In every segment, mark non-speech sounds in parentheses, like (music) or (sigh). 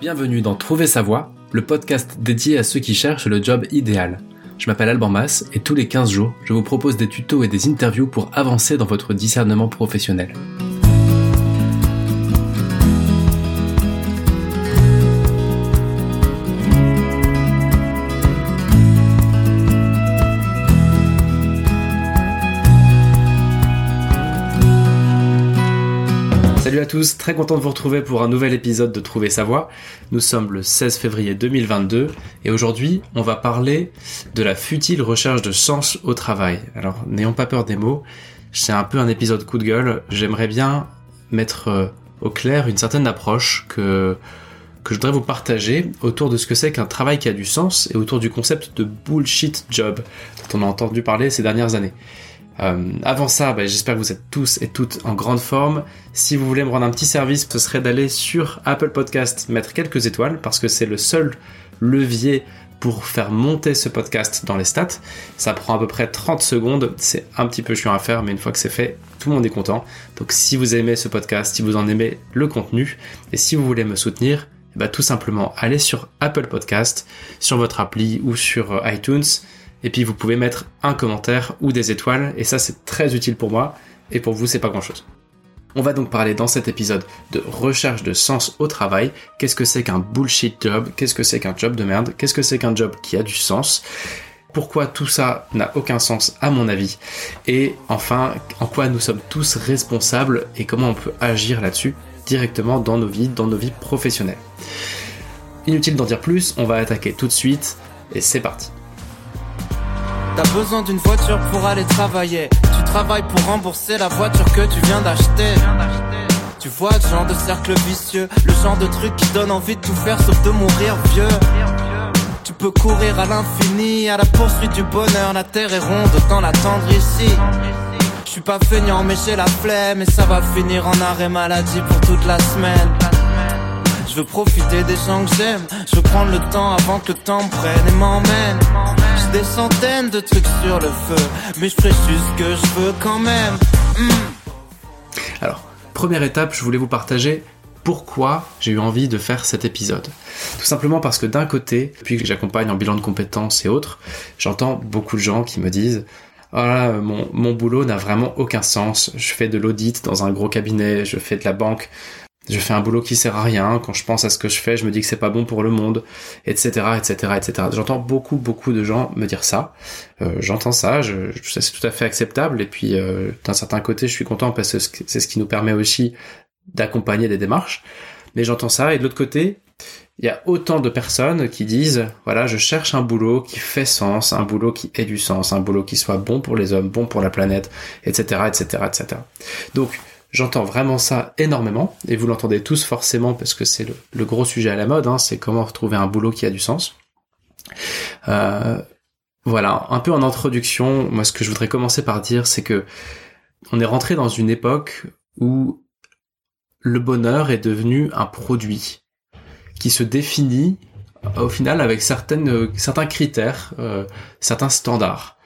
Bienvenue dans Trouver sa voie, le podcast dédié à ceux qui cherchent le job idéal. Je m'appelle Alban Mas et tous les 15 jours, je vous propose des tutos et des interviews pour avancer dans votre discernement professionnel. Tous, très content de vous retrouver pour un nouvel épisode de Trouver sa voie. Nous sommes le 16 février 2022 et aujourd'hui on va parler de la futile recherche de sens au travail. Alors n'ayons pas peur des mots, c'est un peu un épisode coup de gueule, j'aimerais bien mettre euh, au clair une certaine approche que, que je voudrais vous partager autour de ce que c'est qu'un travail qui a du sens et autour du concept de bullshit job dont on a entendu parler ces dernières années. Euh, avant ça, bah, j'espère que vous êtes tous et toutes en grande forme. Si vous voulez me rendre un petit service, ce serait d'aller sur Apple Podcast, mettre quelques étoiles, parce que c'est le seul levier pour faire monter ce podcast dans les stats. Ça prend à peu près 30 secondes, c'est un petit peu chiant à faire, mais une fois que c'est fait, tout le monde est content. Donc si vous aimez ce podcast, si vous en aimez le contenu, et si vous voulez me soutenir, bah, tout simplement allez sur Apple Podcast, sur votre appli ou sur euh, iTunes et puis vous pouvez mettre un commentaire ou des étoiles, et ça c'est très utile pour moi, et pour vous c'est pas grand chose. On va donc parler dans cet épisode de recherche de sens au travail. Qu'est-ce que c'est qu'un bullshit job? Qu'est-ce que c'est qu'un job de merde? Qu'est-ce que c'est qu'un job qui a du sens? Pourquoi tout ça n'a aucun sens à mon avis? Et enfin, en quoi nous sommes tous responsables et comment on peut agir là-dessus directement dans nos vies, dans nos vies professionnelles? Inutile d'en dire plus, on va attaquer tout de suite et c'est parti. T'as besoin d'une voiture pour aller travailler. Tu travailles pour rembourser la voiture que tu viens d'acheter. Tu vois le genre de cercle vicieux, le genre de truc qui donne envie de tout faire sauf de mourir vieux. Tu peux courir à l'infini, à la poursuite du bonheur. La terre est ronde, autant l'attendre ici. Je suis pas feignant, mais j'ai la flemme. Et ça va finir en arrêt maladie pour toute la semaine. Je veux profiter des gens que j'aime. Je veux prendre le temps avant que le temps prenne et m'emmène des centaines de trucs sur le feu, mais je ferai juste ce que je veux quand même. Hmm. Alors, première étape, je voulais vous partager pourquoi j'ai eu envie de faire cet épisode. Tout simplement parce que d'un côté, depuis que j'accompagne en bilan de compétences et autres, j'entends beaucoup de gens qui me disent mon, mon boulot n'a vraiment aucun sens. Je fais de l'audit dans un gros cabinet, je fais de la banque je fais un boulot qui sert à rien. Quand je pense à ce que je fais, je me dis que c'est pas bon pour le monde, etc., etc., etc. J'entends beaucoup, beaucoup de gens me dire ça. Euh, j'entends ça, je, c'est tout à fait acceptable. Et puis, euh, d'un certain côté, je suis content parce que c'est ce qui nous permet aussi d'accompagner des démarches. Mais j'entends ça. Et de l'autre côté, il y a autant de personnes qui disent, voilà, je cherche un boulot qui fait sens, un boulot qui ait du sens, un boulot qui soit bon pour les hommes, bon pour la planète, etc., etc., etc. Donc, J'entends vraiment ça énormément, et vous l'entendez tous forcément parce que c'est le, gros sujet à la mode, hein, c'est comment retrouver un boulot qui a du sens. Euh, voilà, un peu en introduction, moi ce que je voudrais commencer par dire, c'est que on est rentré dans une époque où le bonheur est devenu un produit qui se définit au final avec certaines, certains critères, euh, certains standards.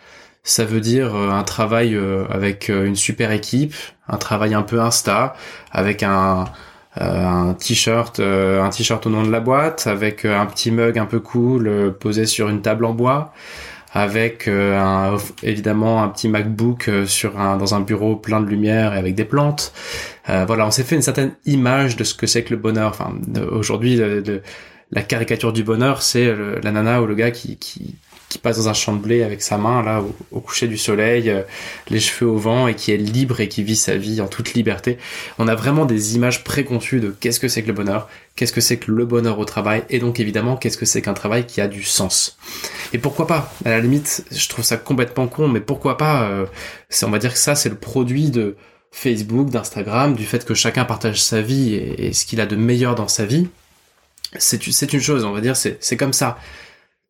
Ça veut dire euh, un travail euh, avec euh, une super équipe, un travail un peu insta, avec un, un t-shirt un t-shirt au nom de la boîte avec un petit mug un peu cool posé sur une table en bois avec un, évidemment un petit MacBook sur un, dans un bureau plein de lumière et avec des plantes. voilà, on s'est fait une certaine image de ce que c'est que le bonheur. Enfin, aujourd'hui, la caricature du bonheur, c'est la nana ou le gars qui, qui, qui passe dans un champ de blé avec sa main là au, coucher du soleil, euh, les cheveux au vent et qui est libre et qui vit sa vie en toute liberté. On a vraiment des images préconçues de qu'est-ce que c'est que le bonheur, qu'est-ce que c'est que le bonheur au travail et donc évidemment qu'est-ce que c'est qu'un travail qui a du sens. Et pourquoi pas? À la limite, je trouve ça complètement con, mais pourquoi pas euh, On va dire que ça c'est le produit de Facebook, d'Instagram, du fait que chacun partage sa vie et, et ce qu'il a de meilleur dans sa vie. C'est une chose, on va dire, c'est comme ça.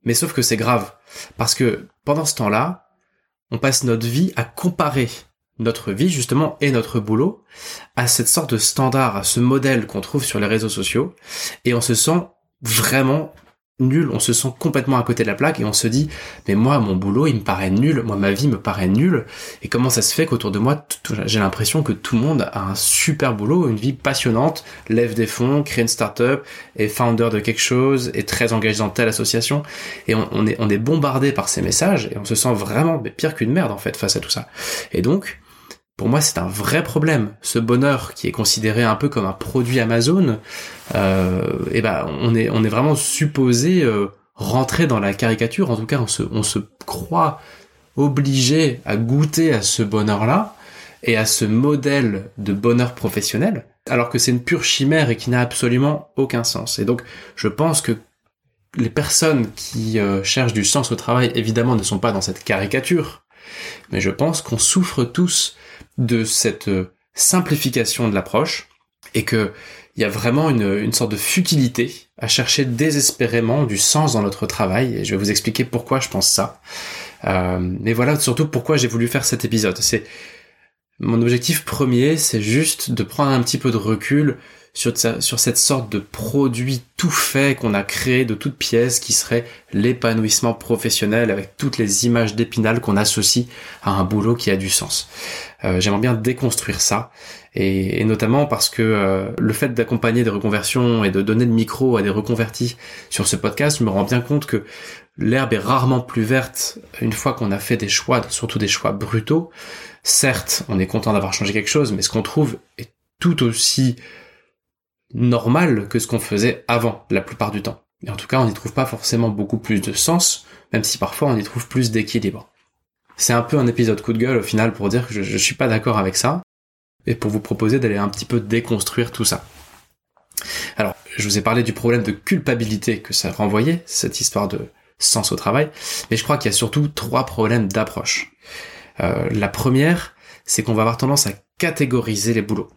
Mais sauf que c'est grave. Parce que pendant ce temps-là, on passe notre vie à comparer notre vie justement et notre boulot à cette sorte de standard, à ce modèle qu'on trouve sur les réseaux sociaux, et on se sent vraiment nul, on se sent complètement à côté de la plaque et on se dit mais moi mon boulot il me paraît nul, moi ma vie me paraît nulle et comment ça se fait qu'autour de moi j'ai l'impression que tout le monde a un super boulot, une vie passionnante, lève des fonds, crée une start-up, est founder de quelque chose, est très engagé dans telle association et on, est on est bombardé par ces messages et on se sent vraiment pire qu'une merde en fait face à tout ça. Et donc pour moi, c'est un vrai problème. Ce bonheur qui est considéré un peu comme un produit Amazon, euh, et eh ben, on est, on est vraiment supposé euh, rentrer dans la caricature. En tout cas, on se, on se croit obligé à goûter à ce bonheur-là et à ce modèle de bonheur professionnel, alors que c'est une pure chimère et qui n'a absolument aucun sens. Et donc, je pense que les personnes qui euh, cherchent du sens au travail, évidemment, ne sont pas dans cette caricature, mais je pense qu'on souffre tous de cette euh, simplification de l'approche et que il y a vraiment une, une, sorte de futilité à chercher désespérément du sens dans notre travail et je vais vous expliquer pourquoi je pense ça. Euh, mais voilà surtout pourquoi j'ai voulu faire cet épisode. C'est mon objectif premier, c'est juste de prendre un petit peu de recul sur, cette sorte de produit tout fait qu'on a créé de toutes pièces qui serait l'épanouissement professionnel avec toutes les images d'épinal qu'on associe à un boulot qui a du sens. Euh, j'aimerais bien déconstruire ça et, notamment parce que euh, le fait d'accompagner des reconversions et de donner le micro à des reconvertis sur ce podcast, me rends bien compte que l'herbe est rarement plus verte une fois qu'on a fait des choix, surtout des choix brutaux. Certes, on est content d'avoir changé quelque chose, mais ce qu'on trouve est tout aussi normal que ce qu'on faisait avant, la plupart du temps. Et en tout cas, on n'y trouve pas forcément beaucoup plus de sens, même si parfois on y trouve plus d'équilibre. C'est un peu un épisode coup de gueule au final pour dire que je, je suis pas d'accord avec ça, et pour vous proposer d'aller un petit peu déconstruire tout ça. Alors, je vous ai parlé du problème de culpabilité que ça renvoyait, cette histoire de sens au travail, mais je crois qu'il y a surtout trois problèmes d'approche. Euh, la première, c'est qu'on va avoir tendance à catégoriser les boulots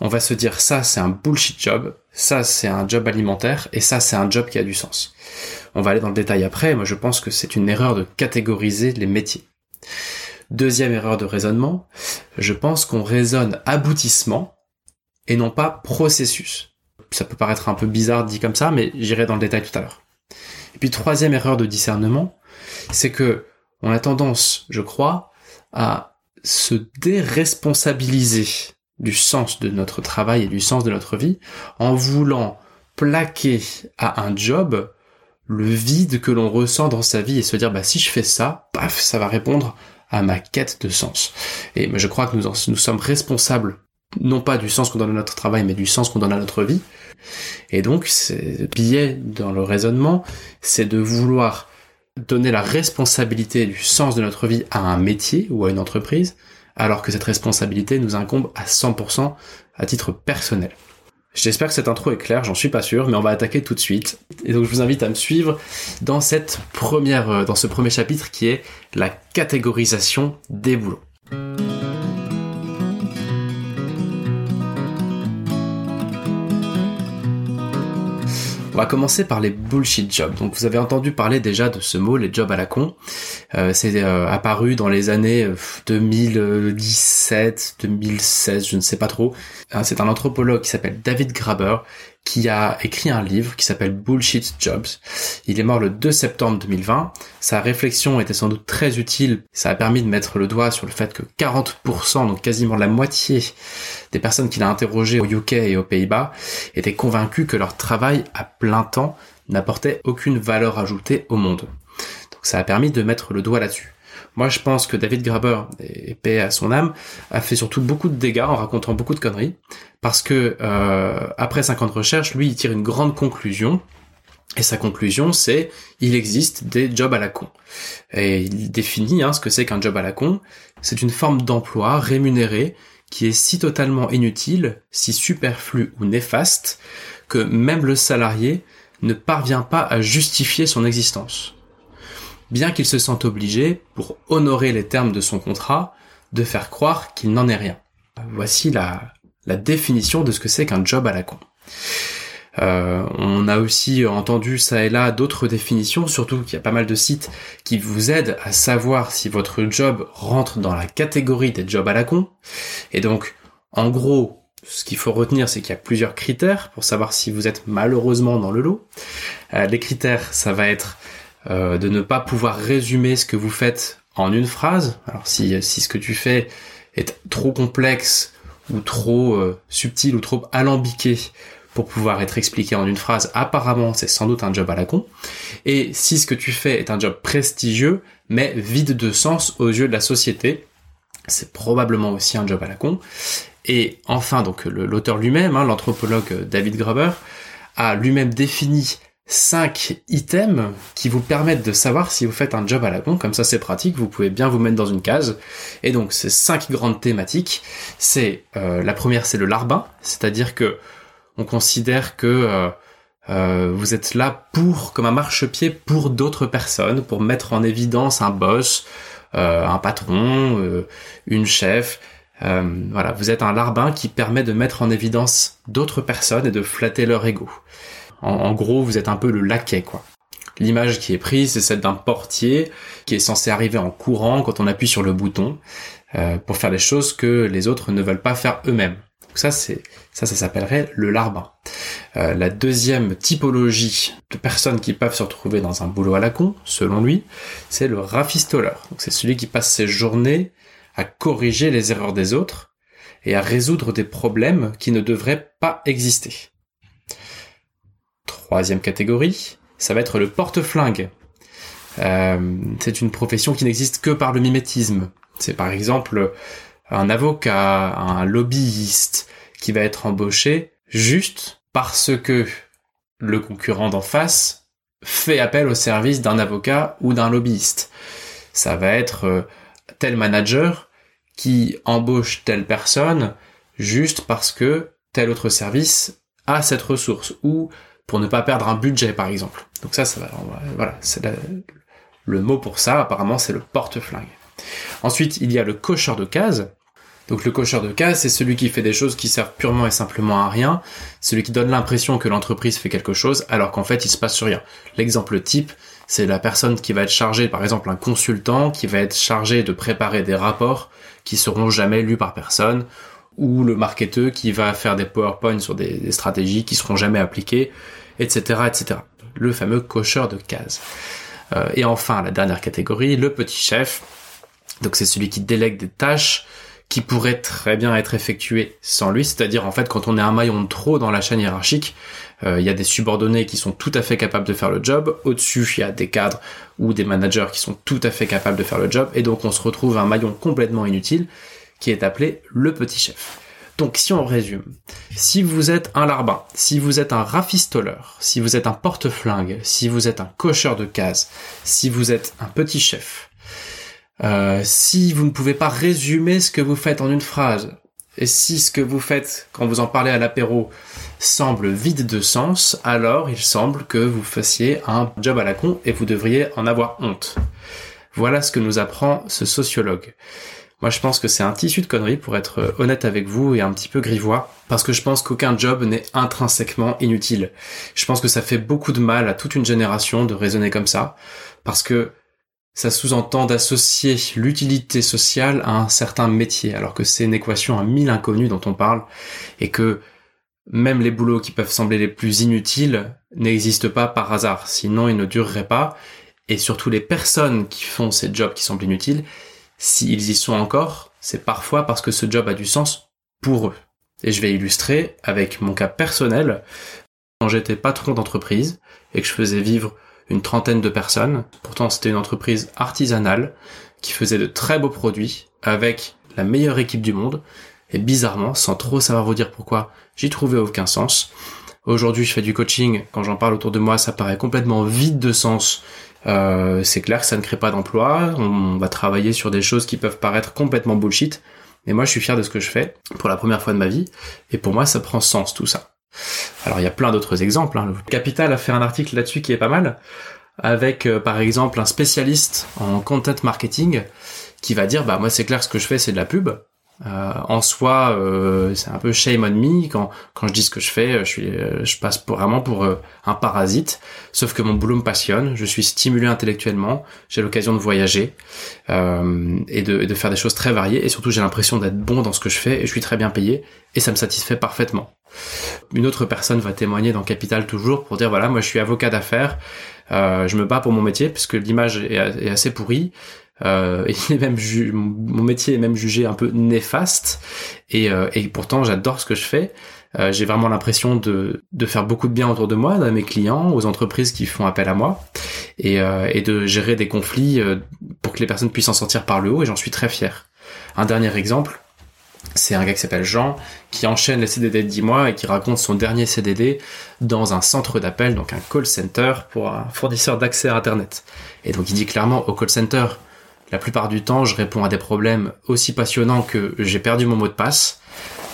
on va se dire ça c'est un bullshit job, ça c'est un job alimentaire et ça c'est un job qui a du sens. On va aller dans le détail après, moi je pense que c'est une erreur de catégoriser les métiers. Deuxième erreur de raisonnement, je pense qu'on raisonne aboutissement et non pas processus. Ça peut paraître un peu bizarre dit comme ça, mais j'irai dans le détail tout à l'heure. Et puis troisième erreur de discernement, c'est que on a tendance, je crois, à se déresponsabiliser du sens de notre travail et du sens de notre vie en voulant plaquer à un job le vide que l'on ressent dans sa vie et se dire bah si je fais ça, paf, ça va répondre à ma quête de sens. Et je crois que nous, nous sommes responsables non pas du sens qu'on donne à notre travail, mais du sens qu'on donne à notre vie. Et donc, c'est biais dans le raisonnement, c'est de vouloir donner la responsabilité du sens de notre vie à un métier ou à une entreprise, alors que cette responsabilité nous incombe à 100% à titre personnel. J'espère que cette intro est claire, j'en suis pas sûr, mais on va attaquer tout de suite. Et donc je vous invite à me suivre dans euh, dans ce premier chapitre qui est la catégorisation des boulots. On va commencer par les bullshit jobs. Donc vous avez entendu parler déjà de ce mot, les jobs à la con. Euh, c'est euh, apparu dans les années 2017, euh, 2016, je ne sais pas trop. C'est un anthropologue qui s'appelle David Graber qui a écrit un livre qui s'appelle Bullshit Jobs. Il est mort le 2 septembre 2020. Sa réflexion était sans doute très utile. Ça a permis de mettre le doigt sur le fait que 40%, donc quasiment la moitié des personnes qu'il a interrogées au UK et aux Pays-Bas, étaient convaincus que leur travail à plein temps n'apportait aucune valeur ajoutée au monde. Donc ça a permis de mettre le doigt là-dessus. Moi, je pense que David Graber, et paix à son âme, a fait surtout beaucoup de dégâts en racontant beaucoup de conneries, parce que euh, après 50 recherches, lui, il tire une grande conclusion, et sa conclusion, c'est il existe des jobs à la con. Et il définit hein, ce que c'est qu'un job à la con. C'est une forme d'emploi rémunéré qui est si totalement inutile, si superflu ou néfaste, que même le salarié ne parvient pas à justifier son existence bien qu'il se sente obligé, pour honorer les termes de son contrat, de faire croire qu'il n'en est rien. Voici la, la définition de ce que c'est qu'un job à la con. Euh, on a aussi entendu ça et là d'autres définitions, surtout qu'il y a pas mal de sites qui vous aident à savoir si votre job rentre dans la catégorie des jobs à la con. Et donc, en gros, ce qu'il faut retenir, c'est qu'il y a plusieurs critères pour savoir si vous êtes malheureusement dans le lot. Euh, les critères, ça va être euh, de ne pas pouvoir résumer ce que vous faites en une phrase. Alors si, ce que tu fais est trop complexe ou trop euh, subtil ou trop alambiqué pour pouvoir être expliqué en une phrase, apparemment c'est sans doute un job à la con. Et si ce que tu fais est un job prestigieux, mais vide de sens aux yeux de la société, c'est probablement aussi un job à la con. Et enfin, donc l'auteur lui-même, hein, l'anthropologue David Graeber, a lui-même défini cinq items qui vous permettent de savoir si vous faites un job à la con. Comme ça, c'est pratique. Vous pouvez bien vous mettre dans une case. Et donc, ces cinq grandes thématiques, c'est euh, la première, c'est le larbin, c'est-à-dire que on considère que euh, euh, vous êtes là pour, comme un marchepied pour d'autres personnes, pour mettre en évidence un boss, un patron, une chef. voilà, vous êtes un larbin qui permet de mettre en évidence d'autres personnes et de flatter leur ego. En, gros, vous êtes un peu le laquais, quoi. L'image qui est prise, c'est celle d'un portier qui est censé arriver en courant quand on appuie sur le bouton euh, pour faire les choses que les autres ne veulent pas faire eux-mêmes. Donc ça, c'est ça, ça s'appellerait le larbin. Euh, la deuxième typologie de personnes qui peuvent se retrouver dans un boulot à la con, selon lui, c'est le rafistoleur. C'est celui qui passe ses journées à corriger les erreurs des autres et à résoudre des problèmes qui ne devraient pas exister. Troisième catégorie, ça va être le porte-flingue. Euh, c'est une profession qui n'existe que par le mimétisme. C'est par exemple un avocat, un lobbyiste qui va être embauché juste parce que le concurrent d'en face fait appel au service d'un avocat ou d'un lobbyiste. Ça va être euh, tel manager qui embauche telle personne juste parce que tel autre service a cette ressource ou pour ne pas perdre un budget par exemple. Donc ça, ça va, voilà, c'est le mot pour ça apparemment c'est le porte-flingue. Ensuite, il y a le cocheur de cases. Donc le cocheur de cases, c'est celui qui fait des choses qui servent purement et simplement à rien, celui qui donne l'impression que l'entreprise fait quelque chose alors qu'en fait il se passe rien. L'exemple type, c'est la personne qui va être chargée, par exemple un consultant, qui va être chargé de préparer des rapports qui seront jamais lus par personne, ou le marketeur qui va faire des PowerPoint sur des, stratégies qui seront jamais appliquées, etc., etc. Le fameux cocheur de cases. Euh, et enfin, la dernière catégorie, le petit chef. Donc c'est celui qui délègue des tâches qui pourraient très bien être effectuées sans lui. C'est-à-dire en fait quand on est un maillon de trop dans la chaîne hiérarchique, euh, il y a des subordonnés qui sont tout à fait capables de faire le job. Au-dessus, il y a des cadres ou des managers qui sont tout à fait capables de faire le job. Et donc on se retrouve un maillon complètement inutile qui est appelé le petit chef. Donc si on résume, si vous êtes un larbin, si vous êtes un rafistoleur, si vous êtes un porte-flingue, si vous êtes un cocheur de cases, si vous êtes un petit chef, euh, si vous ne pouvez pas résumer ce que vous faites en une phrase, et si ce que vous faites quand vous en parlez à l'apéro semble vide de sens, alors il semble que vous fassiez un job à la con et vous devriez en avoir honte. Voilà ce que nous apprend ce sociologue. Moi, je pense que c'est un tissu de conneries, pour être euh, honnête avec vous, et un petit peu grivois, parce que je pense qu'aucun job n'est intrinsèquement inutile. Je pense que ça fait beaucoup de mal à toute une génération de raisonner comme ça, parce que ça sous-entend d'associer l'utilité sociale à un certain métier, alors que c'est une équation à mille inconnus dont on parle, et que même les boulots qui peuvent sembler les plus inutiles n'existent pas par hasard, sinon ils ne dureraient pas, et surtout les personnes qui font ces jobs qui semblent inutiles, s'ils y sont encore, c'est parfois parce que ce job a du sens pour eux. Et je vais illustrer avec mon cas personnel. Quand j'étais patron d'entreprise et que je faisais vivre une trentaine de personnes, pourtant c'était une entreprise artisanale qui faisait de très beaux produits avec la meilleure équipe du monde. Et bizarrement, sans trop savoir vous dire pourquoi, j'y trouvais aucun sens. Aujourd'hui, je fais du coaching. Quand j'en parle autour de moi, ça paraît complètement vide de sens euh, c'est clair que ça ne crée pas d'emploi. On va travailler sur des choses qui peuvent paraître complètement bullshit. Mais moi, je suis fier de ce que je fais pour la première fois de ma vie. Et pour moi, ça prend sens tout ça. Alors, il y a plein d'autres exemples. Hein. Capital a fait un article là-dessus qui est pas mal. Avec, euh, par exemple, un spécialiste en content marketing qui va dire, bah, moi, c'est clair, ce que je fais, c'est de la pub. Euh, en soi, euh, c'est un peu shame on me. Quand quand je dis ce que je fais, je suis, je passe pour, vraiment pour un parasite. Sauf que mon boulot me passionne, je suis stimulé intellectuellement, j'ai l'occasion de voyager et de, de faire des choses très variées. Et surtout j'ai l'impression d'être bon dans ce que je fais et je suis très bien payé. Et ça me satisfait parfaitement. Une autre personne va témoigner dans Capital toujours pour dire voilà moi je suis avocat d'affaires, je me bats pour mon métier puisque l'image est, est assez pourrie euh, (laughs) et même mon métier est même jugé un peu néfaste et, euh, et pourtant j'adore ce que je fais. Euh, j'ai vraiment l'impression de, de faire beaucoup de bien autour de moi, à mes clients, aux entreprises qui font appel à moi, et, euh, et de gérer des conflits euh, pour que les personnes puissent en sortir par le haut, et j'en suis très fier. Un dernier exemple, c'est un gars qui s'appelle Jean, qui enchaîne les CDD de 10 mois et qui raconte son dernier CDD dans un centre d'appel, donc un call center pour un fournisseur d'accès à Internet. Et donc il dit clairement au call center, la plupart du temps, je réponds à des problèmes aussi passionnants que j'ai perdu mon mot de passe.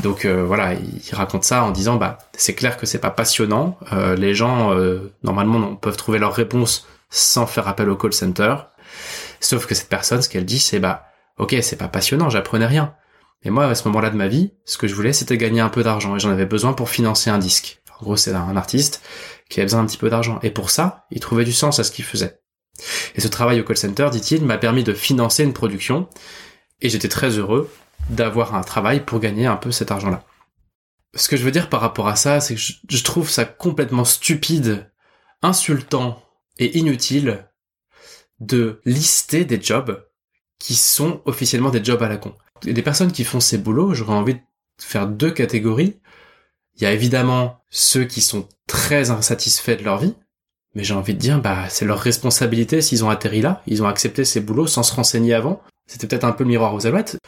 Donc euh, voilà, il raconte ça en disant bah c'est clair que c'est pas passionnant. Euh, les gens euh, normalement peuvent trouver leur réponse sans faire appel au call center. Sauf que cette personne, ce qu'elle dit, c'est bah ok, c'est pas passionnant, j'apprenais rien. Et moi, à ce moment-là de ma vie, ce que je voulais, c'était gagner un peu d'argent et j'en avais besoin pour financer un disque. En gros, c'est un artiste qui avait besoin d'un petit peu d'argent. Et pour ça, il trouvait du sens à ce qu'il faisait. Et ce travail au call center, dit-il, m'a permis de financer une production et j'étais très heureux d'avoir un travail pour gagner un peu cet argent-là. Ce que je veux dire par rapport à ça, c'est que je, trouve ça complètement stupide, insultant et inutile de lister des jobs qui sont officiellement des jobs à la con. Et des personnes qui font ces boulots, j'aurais envie de faire deux catégories. Il y a évidemment ceux qui sont très insatisfaits de leur vie, mais j'ai envie de dire, bah, c'est leur responsabilité s'ils ont atterri là. Ils ont accepté ces boulots sans se renseigner avant. C'était peut-être un peu le miroir aux alouettes.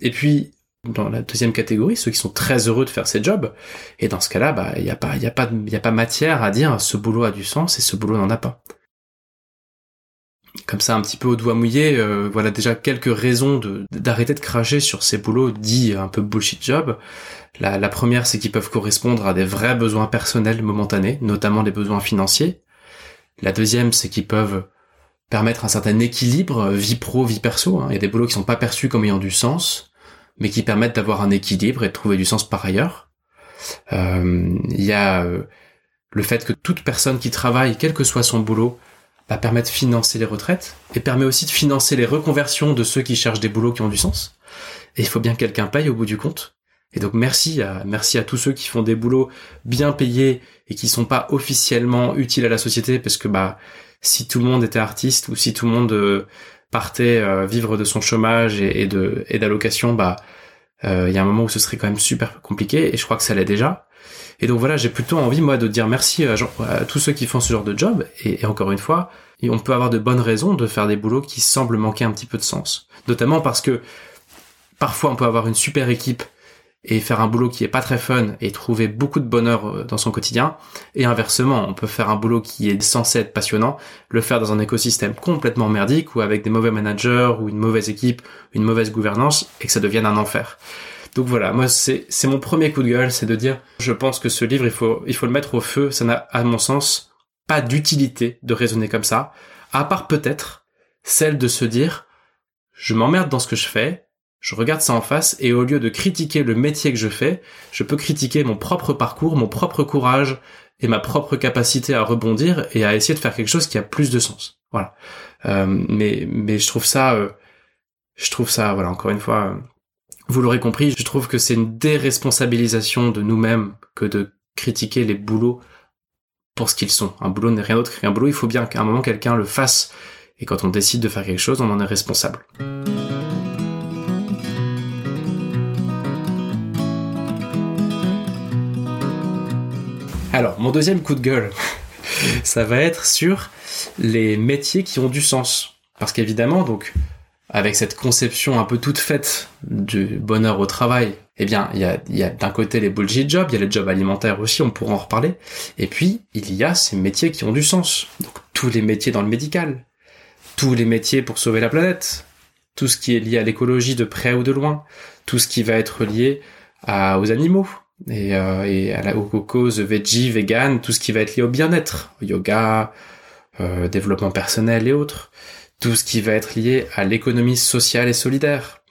Et puis, dans la deuxième catégorie, ceux qui sont très heureux de faire ces jobs. Et dans ce cas-là, bah, il n'y a pas, il a pas, il a pas matière à dire ce boulot a du sens et ce boulot n'en a pas. Comme ça, un petit peu au doigt mouillé, euh, voilà déjà quelques raisons de, d'arrêter de cracher sur ces boulots dits un peu bullshit job. La, la première, c'est qu'ils peuvent correspondre à des vrais besoins personnels momentanés, notamment des besoins financiers. La deuxième, c'est qu'ils peuvent permettre un certain équilibre euh, vie pro, vie perso. Hein. Il y a des boulots qui sont pas perçus comme ayant du sens, mais qui permettent d'avoir un équilibre et de trouver du sens par ailleurs. Euh, il y a euh, le fait que toute personne qui travaille, quel que soit son boulot, va permettre de financer les retraites et permet aussi de financer les reconversions de ceux qui cherchent des boulots qui ont du sens. Et il faut bien que quelqu'un paye au bout du compte. Et donc merci à merci à tous ceux qui font des boulots bien payés et qui sont pas officiellement utiles à la société parce que bah si tout le monde était artiste ou si tout le monde euh, partait euh, vivre de son chômage et, de et d'allocation bah euh, il y a un moment où ce serait quand même super compliqué et je crois que ça l'est déjà. Et donc voilà, j'ai plutôt envie moi de dire merci à, tous ceux qui font ce genre de job et, et encore une fois, on peut avoir de bonnes raisons de faire des boulots qui semblent manquer un petit peu de sens. Notamment parce que parfois on peut avoir une super équipe et faire un boulot qui est pas très fun et trouver beaucoup de bonheur euh, dans son quotidien. Et inversement, on peut faire un boulot qui est censé être passionnant, le faire dans un écosystème complètement merdique ou avec des mauvais managers ou une mauvaise équipe, une mauvaise gouvernance et que ça devienne un enfer. Donc voilà, moi c'est c'est mon premier coup de gueule, c'est de dire je pense que ce livre il faut il faut le mettre au feu, ça n'a à mon sens pas d'utilité de raisonner comme ça, à part peut-être celle de se dire je m'emmerde dans ce que je fais, je regarde ça en face et au lieu de critiquer le métier que je fais, je peux critiquer mon propre parcours, mon propre courage et ma propre capacité à rebondir et à essayer de faire quelque chose qui a plus de sens. Voilà. Euh, mais mais je trouve ça, euh, je trouve ça, voilà, encore une fois, euh, vous l'aurez compris, je trouve que c'est une déresponsabilisation de nous-mêmes que de critiquer les boulots pour ce qu'ils sont. Un boulot n'est rien d'autre qu'un boulot. Il faut bien qu'à un moment quelqu'un le fasse. Et quand on décide de faire quelque chose, on en est responsable. Alors, mon deuxième coup de gueule, (laughs) ça va être sur les métiers qui ont du sens. Parce qu'évidemment, donc, avec cette conception un peu toute faite du bonheur au travail, eh bien, il y a, y a d'un côté les bullshit jobs, il y a les jobs alimentaires aussi, on pourra en reparler. Et puis, il y a ces métiers qui ont du sens. Donc, tous les métiers dans le médical, tous les métiers pour sauver la planète, tout ce qui est lié à l'écologie de près ou de loin, tout ce qui va être lié aux animaux, et, euh, et à la, aux causes veggie, vegan, tout ce qui va être lié au bien-être, yoga, euh, développement personnel et autres, tout ce qui va être lié à l'économie sociale et solidaire,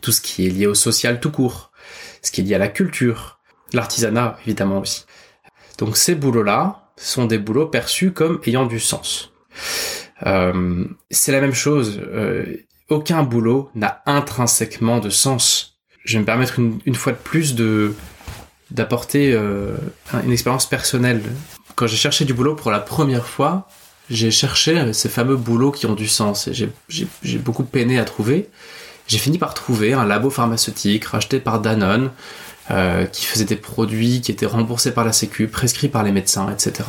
tout ce qui est lié au social tout court, ce qui est lié à la culture, l'artisanat évidemment aussi. Donc ces boulots-là sont des boulots perçus comme ayant du sens. Euh, c'est la même chose. Euh, aucun boulot n'a intrinsèquement de sens. Je vais me permettre une, fois de plus de d'apporter euh, une expérience personnelle. Quand j'ai cherché du boulot pour la première fois, j'ai cherché ces fameux boulots qui ont du sens et j'ai beaucoup peiné à trouver. J'ai fini par trouver un labo pharmaceutique racheté par Danone euh, qui faisait des produits qui étaient remboursés par la Sécu, prescrits par les médecins, etc.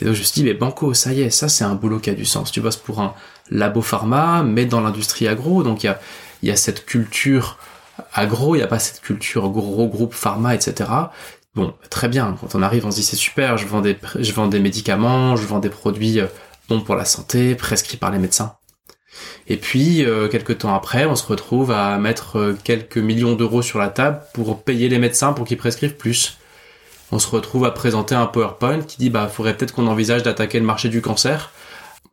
Et donc je me suis dit, mais Banco, ça y est, ça c'est un boulot qui a du sens. Tu bosses pour un labo pharma, mais dans l'industrie agro, donc il y a, y a cette culture agro, il n'y a pas cette culture gros groupe pharma, etc. Bon, très bien, quand on arrive, on se dit c'est super, je vends des, je vends des médicaments, je vends des produits euh, bons pour la santé, prescrits par les médecins. Et puis, euh, quelques temps après, on se retrouve à mettre euh, quelques millions d'euros sur la table pour payer les médecins pour qu'ils prescrivent plus. On se retrouve à présenter un PowerPoint qui dit bah faudrait peut-être qu'on envisage d'attaquer le marché du cancer.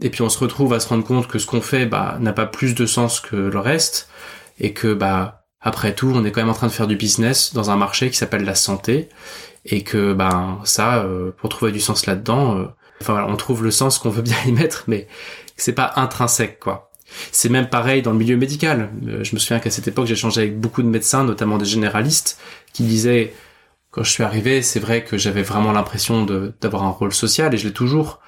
Et puis on se retrouve à se rendre compte que ce qu'on fait bah, n'a pas plus de sens que le reste et que bah après tout on est quand même en train de faire du business dans un marché qui s'appelle la santé et que bah ça euh, pour trouver du sens là-dedans euh, enfin voilà, on trouve le sens qu'on veut bien y mettre mais c'est pas intrinsèque quoi. C'est même pareil dans le milieu médical. Euh, je me souviens qu'à cette époque, j'ai changé avec beaucoup de médecins, notamment des généralistes, qui disaient, quand je suis arrivé, c'est vrai que j'avais vraiment l'impression d'avoir un rôle social, et je l'ai toujours.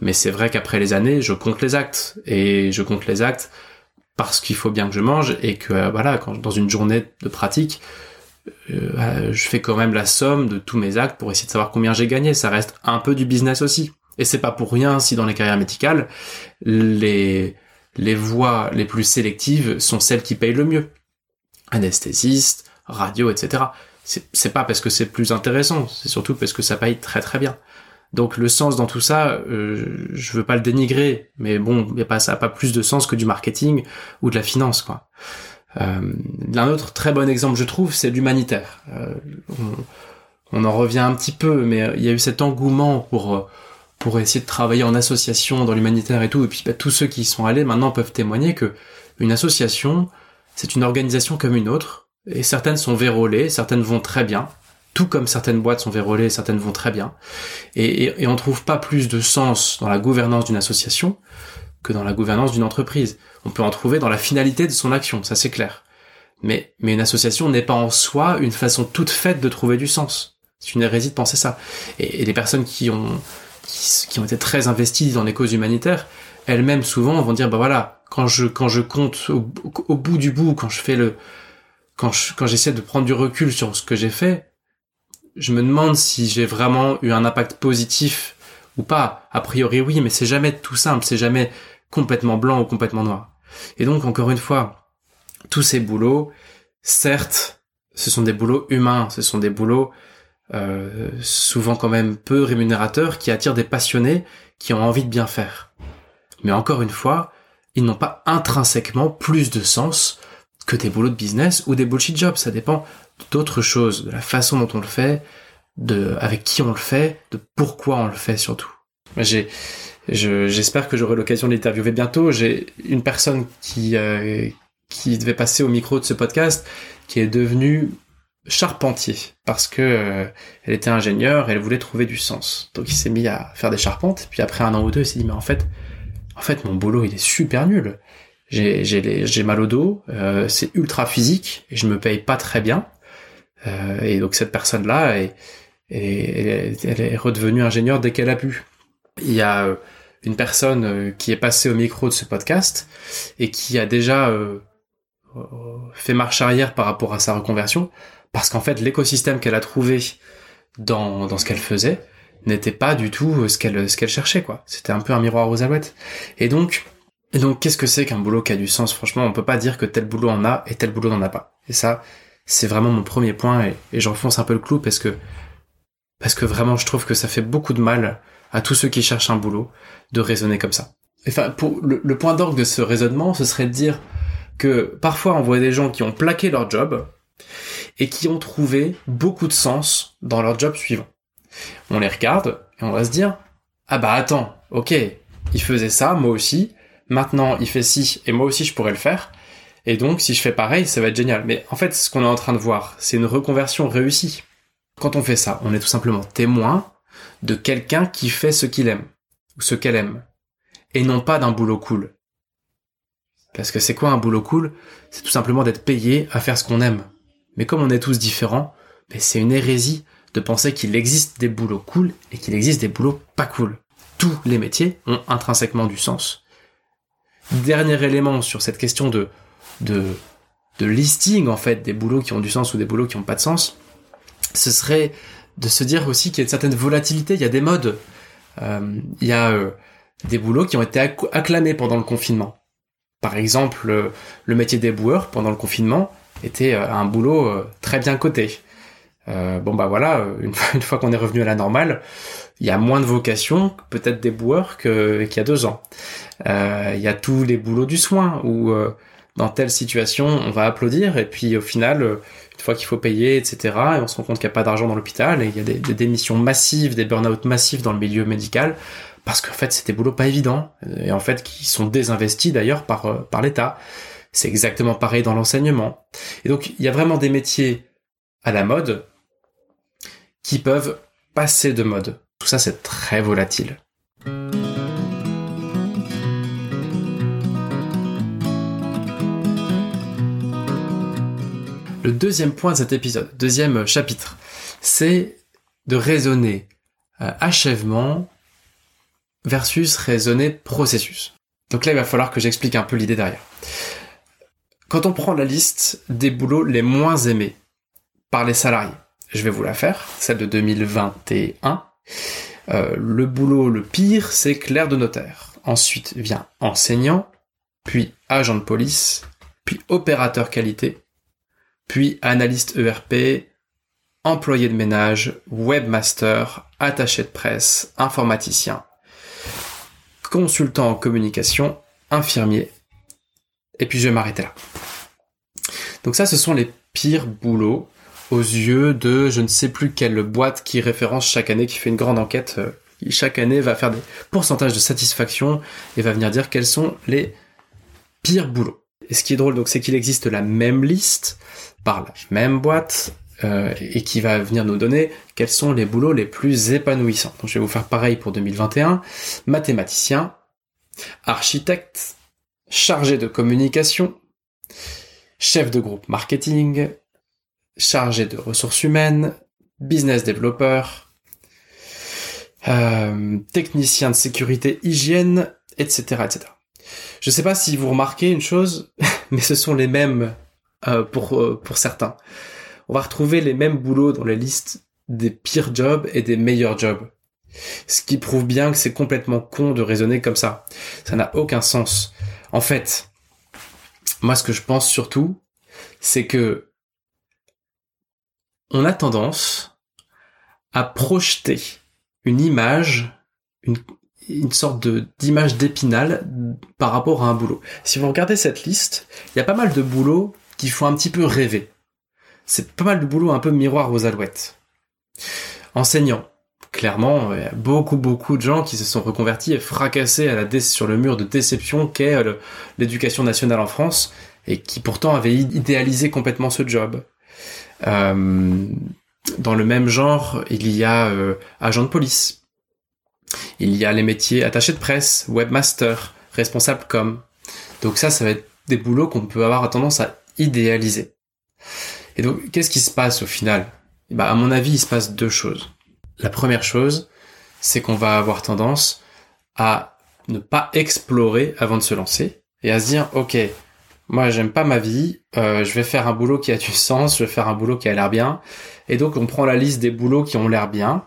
Mais c'est vrai qu'après les années, je compte les actes. Et je compte les actes parce qu'il faut bien que je mange, et que, euh, voilà, quand, dans une journée de pratique, euh, je fais quand même la somme de tous mes actes pour essayer de savoir combien j'ai gagné. Ça reste un peu du business aussi. Et c'est pas pour rien si dans les carrières médicales, les, les voies les plus sélectives sont celles qui payent le mieux. Anesthésiste, radio, etc. C'est pas parce que c'est plus intéressant, c'est surtout parce que ça paye très très bien. Donc le sens dans tout ça, euh, je veux pas le dénigrer, mais bon, y a pas, ça pas plus de sens que du marketing ou de la finance, quoi. Euh, un autre très bon exemple, je trouve, c'est l'humanitaire. Euh, on, en revient un petit peu, mais il y a eu cet engouement pour pour essayer de travailler en association dans l'humanitaire et tout. Et puis bah, tous ceux qui y sont allés maintenant peuvent témoigner que une association, c'est une organisation comme une autre. Et certaines sont vérolées, certaines vont très bien, tout comme certaines boîtes sont vérolées, certaines vont très bien. Et, et, et on trouve pas plus de sens dans la gouvernance d'une association que dans la gouvernance d'une entreprise. On peut en trouver dans la finalité de son action, ça c'est clair. Mais, mais une association n'est pas en soi une façon toute faite de trouver du sens. C'est une hérésie de penser ça. Et, et les personnes qui ont qui, ont été très investies dans les causes humanitaires, elles-mêmes souvent vont dire bah voilà, quand je quand je compte au, bout du bout, quand je fais le quand quand j'essaie de prendre du recul sur ce que j'ai fait, je me demande si j'ai vraiment eu un impact positif ou pas. A priori oui, mais c'est jamais tout simple, c'est jamais complètement blanc ou complètement noir. Et donc encore une fois, tous ces boulots, certes, ce sont des boulots humains, ce sont des boulots euh, souvent quand même peu rémunérateurs, qui attirent des passionnés qui ont envie de bien faire. Mais encore une fois, ils n'ont pas intrinsèquement plus de sens que des boulots de business ou des bullshit jobs. Ça dépend d'autres choses, de la façon dont on le fait, de avec qui on le fait, de pourquoi on le fait surtout. J'ai, j'espère que j'aurai l'occasion de l'interviewer bientôt. J'ai une personne qui euh, qui devait passer au micro de ce podcast, qui est devenue charpentier parce que euh, elle était ingénieure et elle voulait trouver du sens. Donc il s'est mis à faire des charpentes. Puis après un an ou deux, il s'est dit mais en fait, en fait mon boulot il est super nul. J'ai j'ai mal au dos, euh, c'est ultra physique et je me paye pas très bien. Euh, et donc cette personne là est, est, elle est redevenue ingénieure dès qu'elle a pu. Il y a une personne qui est passée au micro de ce podcast et qui a déjà fait marche arrière par rapport à sa reconversion parce qu'en fait l'écosystème qu'elle a trouvé dans, ce qu'elle faisait n'était pas du tout ce qu'elle ce qu'elle cherchait quoi. C'était un peu un miroir aux alouettes. Et donc et donc qu'est-ce que c'est qu'un boulot qui a du sens? Franchement, on peut pas dire que tel boulot en a et tel boulot n'en a pas. Et ça, c'est vraiment mon premier point et, j'enfonce un peu le clou parce que parce que vraiment je trouve que ça fait beaucoup de mal à tous ceux qui cherchent un boulot de raisonner comme ça. Enfin, pour le, le point d'orgue de ce raisonnement, ce serait de dire que parfois on voit des gens qui ont plaqué leur job et qui ont trouvé beaucoup de sens dans leur job suivant. On les regarde et on va se dire ah bah attends, ok, il faisait ça, moi aussi, maintenant il fait ci et moi aussi je pourrais le faire. Et donc, si je fais pareil, ça va être génial. Mais en fait, ce qu'on est en train de voir, c'est une reconversion réussie. Quand on fait ça, on est tout simplement témoin de quelqu'un qui fait ce qu'il aime, ou ce qu'elle aime, et non pas d'un boulot cool. Parce que c'est quoi un boulot cool? C'est tout simplement d'être payé à faire ce qu'on aime. Mais comme on est tous différents, ben, c'est une hérésie de penser qu'il existe des boulots cool et qu'il existe des boulots pas cool. Tous les métiers ont intrinsèquement du sens. Dernier élément sur cette question de, de, listing, en fait, des boulots qui ont du sens ou des boulots qui n'ont pas de sens, ce serait de se dire aussi qu'il y a une certaine volatilité, il y a des modes. Euh, il y a euh, des boulots qui ont été acclamés pendant le confinement. Par exemple, euh, le métier d'éboueur pendant le confinement était un boulot très bien coté. bon bah voilà, une fois, (laughs) fois qu'on est revenu à la normale, il y a moins de vocations, peut-être des boueurs qu'il y a deux ans. il y a tous les boulots du soin où dans telle situation on va applaudir et puis au final une fois qu'il faut payer, etc. Et on se rend compte qu'il n'y a pas d'argent dans l'hôpital et il y a des, démissions massives, des burn-out massifs dans le milieu médical parce qu'en fait c'est des boulots pas évidents et en fait qui sont désinvestis d'ailleurs par euh, par l'État. C'est exactement pareil dans l'enseignement. Et donc il y a vraiment des métiers à la mode qui peuvent passer de mode. Tout ça c'est très volatile. Le deuxième point de cet épisode, deuxième chapitre, c'est de raisonner euh, achèvement versus raisonner processus. Donc là, il va falloir que j'explique un peu l'idée derrière. Quand on prend la liste des boulots les moins aimés par les salariés, je vais vous la faire, celle de 2021. Euh, le boulot le pire, c'est clerc de notaire. Ensuite vient enseignant, puis agent de police, puis opérateur qualité, puis analyste ERP, employé de ménage, webmaster, attaché de presse, informaticien, consultant en communication, infirmier. Et puis je vais m'arrêter là. Donc ça, ce sont les pires boulots aux yeux de je ne sais plus quelle boîte qui référence chaque année, qui fait une grande enquête. Euh, chaque année va faire des pourcentages de satisfaction et va venir dire quels sont les pires boulots. Et ce qui est drôle, donc, c'est qu'il existe la même liste par la même boîte euh, et qui va venir nous donner quels sont les boulots les plus épanouissants. Donc je vais vous faire pareil pour 2021. Mathématicien, architecte, chargé de communication, chef de groupe marketing, chargé de ressources humaines, business developer, euh, technicien de sécurité, hygiène, etc., etc. Je ne sais pas si vous remarquez une chose, (laughs) mais ce sont les mêmes euh, pour, euh, pour certains. On va retrouver les mêmes boulots dans les listes des pires jobs et des meilleurs jobs. Ce qui prouve bien que c'est complètement con de raisonner comme ça. Ça n'a aucun sens. En fait, moi ce que je pense surtout, c'est que on a tendance à projeter une image, une, une sorte de d'image d'épinal par rapport à un boulot. Si vous regardez cette liste, il y a pas mal de boulots qui font un petit peu rêver. C'est pas mal de boulot un peu miroir aux alouettes. Enseignant. Clairement, il y a beaucoup beaucoup de gens qui se sont reconvertis et fracassés à la sur le mur de déception qu'est l'éducation nationale en France et qui pourtant avaient idéalisé complètement ce job. Euh, dans le même genre, il y a euh, agent de police. Il y a les métiers attachés de presse, webmaster, responsable com. Donc ça, ça va être des boulots qu'on peut avoir tendance à idéalisé. Et donc, qu'est-ce qui se passe au final? Bah, À mon avis, il se passe deux choses. La première chose, c'est qu'on va avoir tendance à ne pas explorer avant de se lancer et à se dire, ok, moi j'aime pas ma vie, euh, je vais faire un boulot qui a du sens, je vais faire un boulot qui a l'air bien. Et donc on prend la liste des boulots qui ont l'air bien,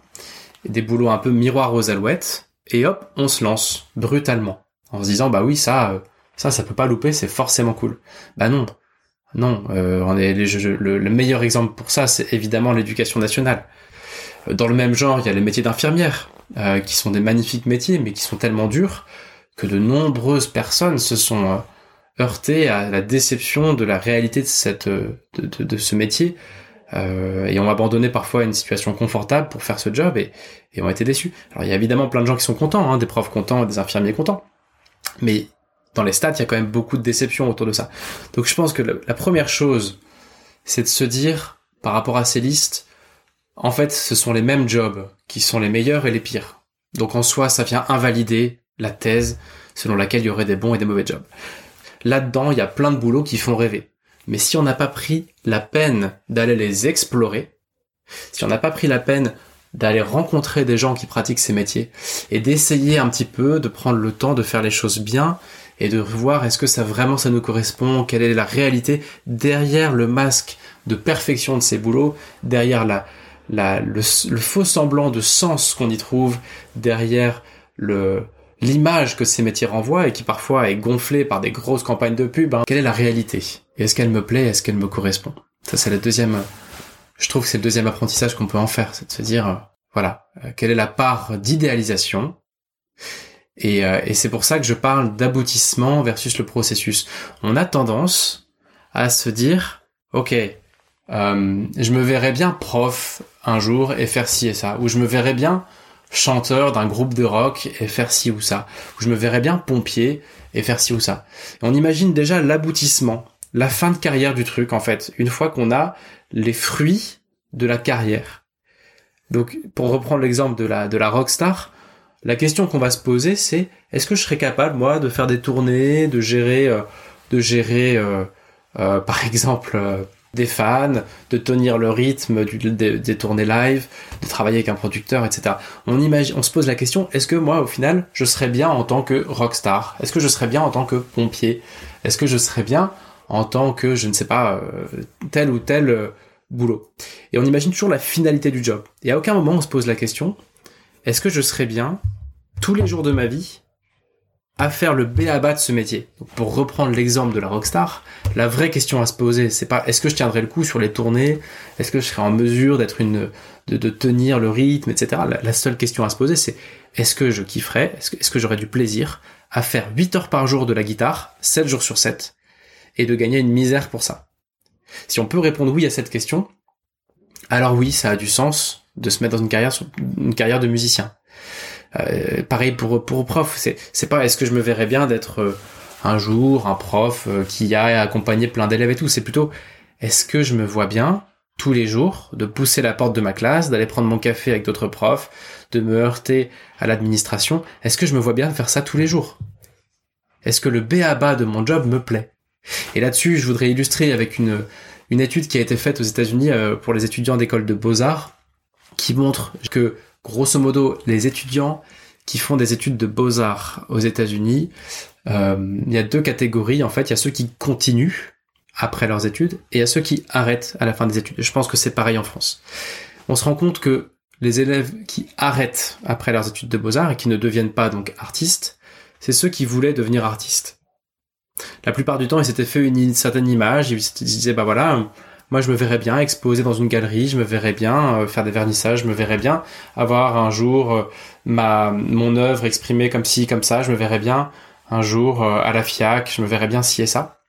des boulots un peu miroirs aux alouettes, et hop, on se lance brutalement en se disant bah oui ça, euh, ça ça peut pas louper, c'est forcément cool. Bah non, non, euh, est le, meilleur exemple pour ça, c'est évidemment l'éducation nationale. Euh, dans le même genre, il y a les métiers d'infirmière, qui sont des magnifiques métiers, mais qui sont tellement durs que de nombreuses personnes se sont heurtées à la déception de la réalité de cette de, ce métier et ont abandonné parfois une situation confortable pour faire ce job et, ont été déçus. Alors il y a évidemment plein de gens qui sont contents, hein, des profs contents, des infirmiers contents, mais dans les stats, il y a quand même beaucoup de déceptions autour de ça. Donc je pense que la première chose, c'est de se dire, par rapport à ces listes, en fait, ce sont les mêmes jobs qui sont les meilleurs et les pires. Donc en soi, ça vient invalider la thèse selon laquelle il y aurait des bons et des mauvais jobs. Là-dedans, il y a plein de boulots qui font rêver. Mais si on n'a pas pris la peine d'aller les explorer, si on n'a pas pris la peine d'aller rencontrer des gens qui pratiquent ces métiers et d'essayer un petit peu de prendre le temps de faire les choses bien et de voir est-ce que ça vraiment ça nous correspond, quelle est la réalité derrière le masque de perfection de ces boulots, derrière la, la, le, faux semblant de sens qu'on y trouve, derrière le, l'image que ces métiers renvoient et qui parfois est gonflée par des grosses campagnes de pub, hein. quelle est la réalité? Est-ce qu'elle me plaît? Est-ce qu'elle me correspond? Ça c'est le deuxième, je trouve que c'est le deuxième apprentissage qu'on peut en faire, c'est de se dire, euh, voilà, euh, quelle est la part d'idéalisation? Et, euh, et c'est pour ça que je parle d'aboutissement versus le processus. On a tendance à se dire, ok, euh, je me verrais bien prof un jour et faire ci et ça, ou je me verrais bien chanteur d'un groupe de rock et faire ci ou ça, ou je me verrais bien pompier et faire ci ou ça. on imagine déjà l'aboutissement, la fin de carrière du truc en fait, une fois qu'on a les fruits de la carrière. Donc pour reprendre l'exemple de la de la rockstar, la question qu'on va se poser c'est est-ce que je serais capable moi de faire des tournées, de gérer euh, de gérer euh, euh par (laughs) exemple des fans, de tenir le rythme des, tournées live, de travailler avec un producteur, etc. On se pose la question est-ce que moi, au final, je serais bien en tant que rockstar? Est-ce que je serais bien en tant que pompier? Est-ce que je serais bien en tant que, je ne sais pas, euh, tel ou tel euh, boulot? Et on imagine toujours la finalité du job. Et à aucun moment on se pose la question est-ce que je serais bien tous les jours de ma vie à faire le B à bas de ce métier. pour reprendre l'exemple de la rockstar, la vraie question à se poser, c'est pas est-ce que je tiendrai le coup sur les tournées, est-ce que je serai en mesure d'être une, de, tenir le rythme, etc. La, seule question à se poser, c'est est-ce que je kifferais, est-ce que, j'aurais du plaisir à faire 8 heures par jour de la guitare, 7 jours sur 7, et de gagner une misère pour ça? Si on peut répondre oui à cette question, alors oui, ça a du sens de se mettre dans une carrière de musicien. Euh, pareil pour pour prof, c'est c'est pas est-ce que je me verrais bien d'être euh, un jour un prof euh, qui a accompagné plein d'élèves et tout, c'est plutôt est-ce que je me vois bien tous les jours de pousser la porte de ma classe, d'aller prendre mon café avec d'autres profs, de me heurter à l'administration, est-ce que je me vois bien faire ça tous les jours? Est-ce que le B à bas de mon job me plaît? Et là-dessus, je voudrais illustrer avec une une étude qui a été faite aux États-Unis pour les étudiants d'école de beaux-arts qui montre que grosso modo, les étudiants qui font des études de beaux-arts aux États-Unis, euh, il y a deux catégories. En fait, il y a ceux qui continuent après leurs études et il y a ceux qui arrêtent à la fin des études. Je pense que c'est pareil en France. On se rend compte que les élèves qui arrêtent après leurs études de beaux-arts et qui ne deviennent pas donc artistes, c'est ceux qui voulaient devenir artistes. La plupart du temps, ils s'étaient fait une, certaine image, ils se disaient, bah voilà, moi, je me verrais bien exposer dans une galerie, je me verrais bien euh, faire des vernissages, je me verrais bien avoir un jour euh, mon œuvre exprimée comme ci, comme ça, je me verrais bien un jour euh, à la FIAC, je me verrais bien ci et ça.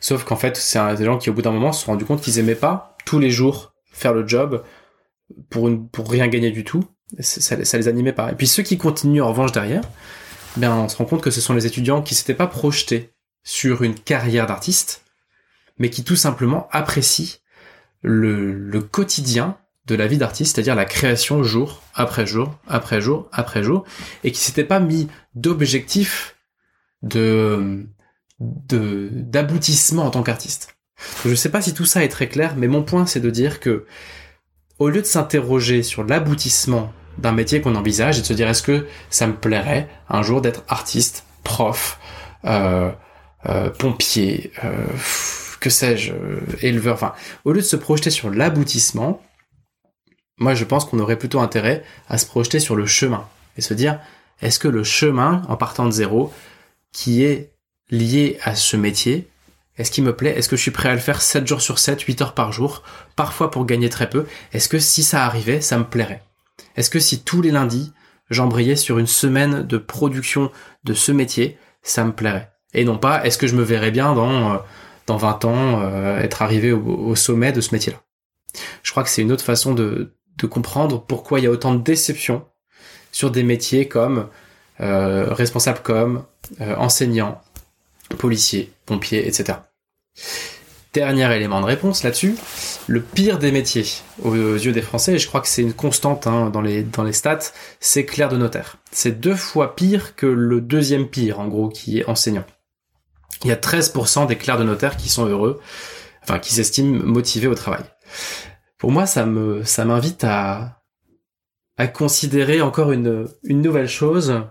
Sauf qu'en fait, c'est des gens qui, au bout d'un moment, se sont rendus compte qu'ils aimaient pas tous les jours faire le job pour pour rien gagner du tout. Ça, ça les animait pas. Et puis ceux qui continuent en revanche derrière, ben on se rend compte que ce sont les étudiants qui s'étaient pas projetés sur une carrière d'artiste, mais qui tout simplement apprécie le, quotidien de la vie d'artiste, c'est-à-dire la création jour après jour, après jour, après jour, et qui s'était pas mis d'objectif de d'aboutissement en tant qu'artiste. Je sais pas si tout ça est très clair, mais mon point c'est de dire que au lieu de s'interroger sur l'aboutissement d'un métier qu'on envisage et de se dire est-ce que ça me plairait un jour d'être artiste, prof, euh, euh, pompier, euh, que sais-je, euh, éleveur, enfin, au lieu de se projeter sur l'aboutissement, moi je pense qu'on aurait plutôt intérêt à se projeter sur le chemin et se dire, est-ce que le chemin, en partant de zéro, qui est lié à ce métier, est-ce qu'il me plaît? Est-ce que je suis prêt à le faire 7 jours sur 7, 8 heures par jour, parfois pour gagner très peu? Est-ce que si ça arrivait, ça me plairait? Est-ce que si tous les lundis, j'embrayais sur une semaine de production de ce métier, ça me plairait? Et non pas, est-ce que je me verrais bien dans euh, dans 20 ans, euh, être arrivé au, sommet de ce métier-là. Je crois que c'est une autre façon de, comprendre pourquoi il y a autant de déceptions sur des métiers comme euh, responsable com, euh, enseignant, policier, pompier, etc. Dernier élément de réponse là-dessus, le pire des métiers aux yeux des Français, et je crois que c'est une constante hein, dans, les, dans les stats, c'est clerc de notaire. C'est deux fois pire que le deuxième pire, en gros, qui est enseignant. Il y a 13% des clercs de notaire qui sont heureux, enfin qui s'estiment motivés au travail. Pour moi, ça me ça m'invite à à considérer encore une une nouvelle chose,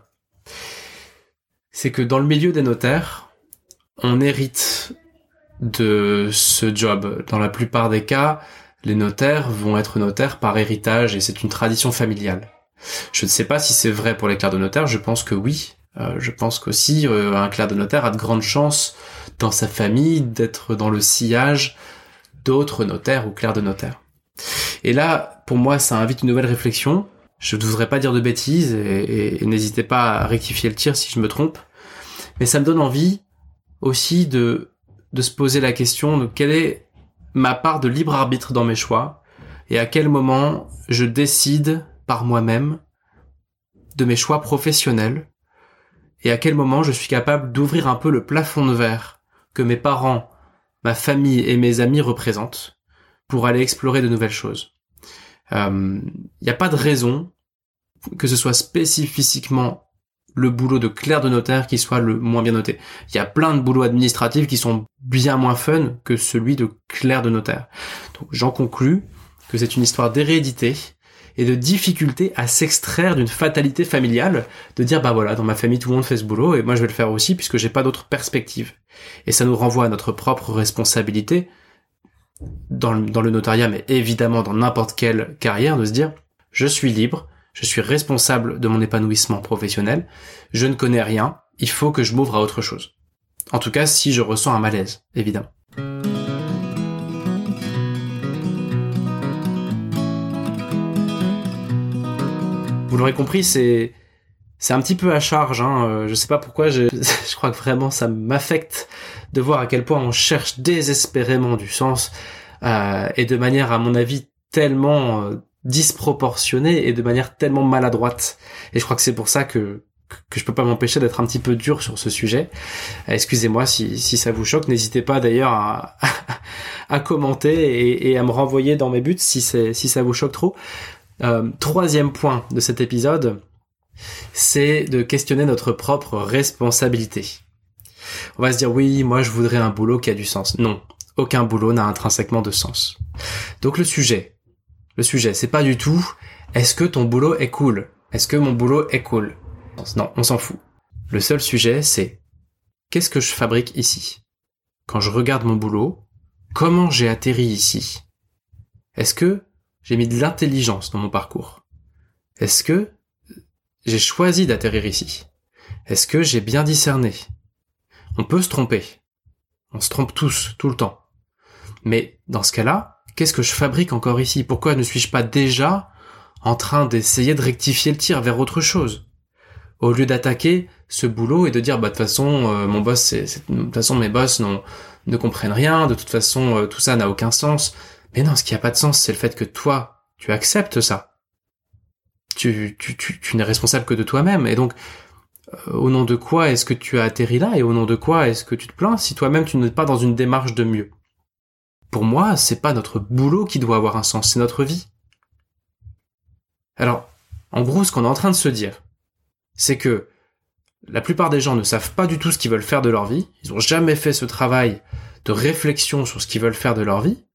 c'est que dans le milieu des notaires, on hérite de ce job. Dans la plupart des cas, les notaires vont être notaires par héritage et c'est une tradition familiale. Je ne sais pas si c'est vrai pour les clercs de notaire, je pense que oui. Euh, je pense qu'aussi euh, un clerc de notaire a de grandes chances dans sa famille d'être dans le sillage d'autres notaires ou clercs de notaire. Et là, pour moi, ça invite une nouvelle réflexion. Je ne voudrais pas dire de bêtises et, et n'hésitez pas à rectifier le tir si je me trompe. Mais ça me donne envie aussi de de se poser la question de quelle est ma part de libre arbitre dans mes choix et à quel moment je décide par moi-même de mes choix professionnels et à quel moment je suis capable d'ouvrir un peu le plafond de verre que mes parents, ma famille et mes amis représentent pour aller explorer de nouvelles choses. Il euh, n'y a pas de raison que ce soit spécifiquement le boulot de clerc de notaire qui soit le moins bien noté. Il y a plein de boulots administratifs qui sont bien moins fun que celui de clerc de notaire. Donc j'en conclus que c'est une histoire d'hérédité et de difficulté à s'extraire d'une fatalité familiale, de dire bah voilà, dans ma famille tout le monde fait ce boulot et moi je vais le faire aussi puisque j'ai pas d'autre perspective. Et ça nous renvoie à notre propre responsabilité dans le, dans le notariat, mais évidemment dans n'importe quelle carrière, de se dire je suis libre, je suis responsable de mon épanouissement professionnel, je ne connais rien, il faut que je m'ouvre à autre chose. En tout cas, si je ressens un malaise, évidemment. Vous l'aurez compris, c'est c'est un petit peu à charge. Hein. Euh, je sais pas pourquoi. Je, (laughs) je crois que vraiment ça m'affecte de voir à quel point on cherche désespérément du sens euh, et de manière, à mon avis, tellement euh, disproportionnée et de manière tellement maladroite. Et je crois que c'est pour ça que que je peux pas m'empêcher d'être un petit peu dur sur ce sujet. Excusez-moi si, si ça vous choque. N'hésitez pas d'ailleurs à, (laughs) à commenter et, à me renvoyer dans mes buts si, si ça vous choque trop. Euh, troisième point de cet épisode, c'est de questionner notre propre responsabilité. On va se dire oui, moi je voudrais un boulot qui a du sens. Non, aucun boulot n'a intrinsèquement de sens. Donc le sujet, le sujet. C'est pas du tout est-ce que ton boulot est cool? Est-ce que mon boulot est cool? Non, on s'en fout. Le seul sujet, c'est qu'est-ce que je fabrique ici? Quand je regarde mon boulot, comment j'ai atterri ici? Est-ce que j'ai mis de l'intelligence dans mon parcours Est-ce que j'ai choisi d'atterrir ici? Est-ce que j'ai bien discerné? On peut se tromper. On se trompe tous, tout le temps. Mais dans ce cas-là, qu'est-ce que je fabrique encore ici? Pourquoi ne suis-je pas déjà en train d'essayer de rectifier le tir vers autre chose? Au lieu d'attaquer ce boulot et de dire bah de toute façon euh, mon boss c'est, de toute façon mes boss ne comprennent rien, de toute façon euh, tout ça n'a aucun sens. Mais non, ce qui a pas de sens, c'est le fait que toi, tu acceptes ça. Tu, n'es responsable que de toi-même. Et donc, euh, au nom de quoi est-ce que tu as atterri là? Et au nom de quoi est-ce que tu te plains si toi-même tu n'es pas dans une démarche de mieux? Pour moi, c'est pas notre boulot qui doit avoir un sens, c'est notre vie. Alors, en gros, ce qu'on est en train de se dire, c'est que la plupart des gens ne savent pas du tout ce qu'ils veulent faire de leur vie, ils ont jamais fait ce travail de réflexion sur ce qu'ils veulent faire de leur vie,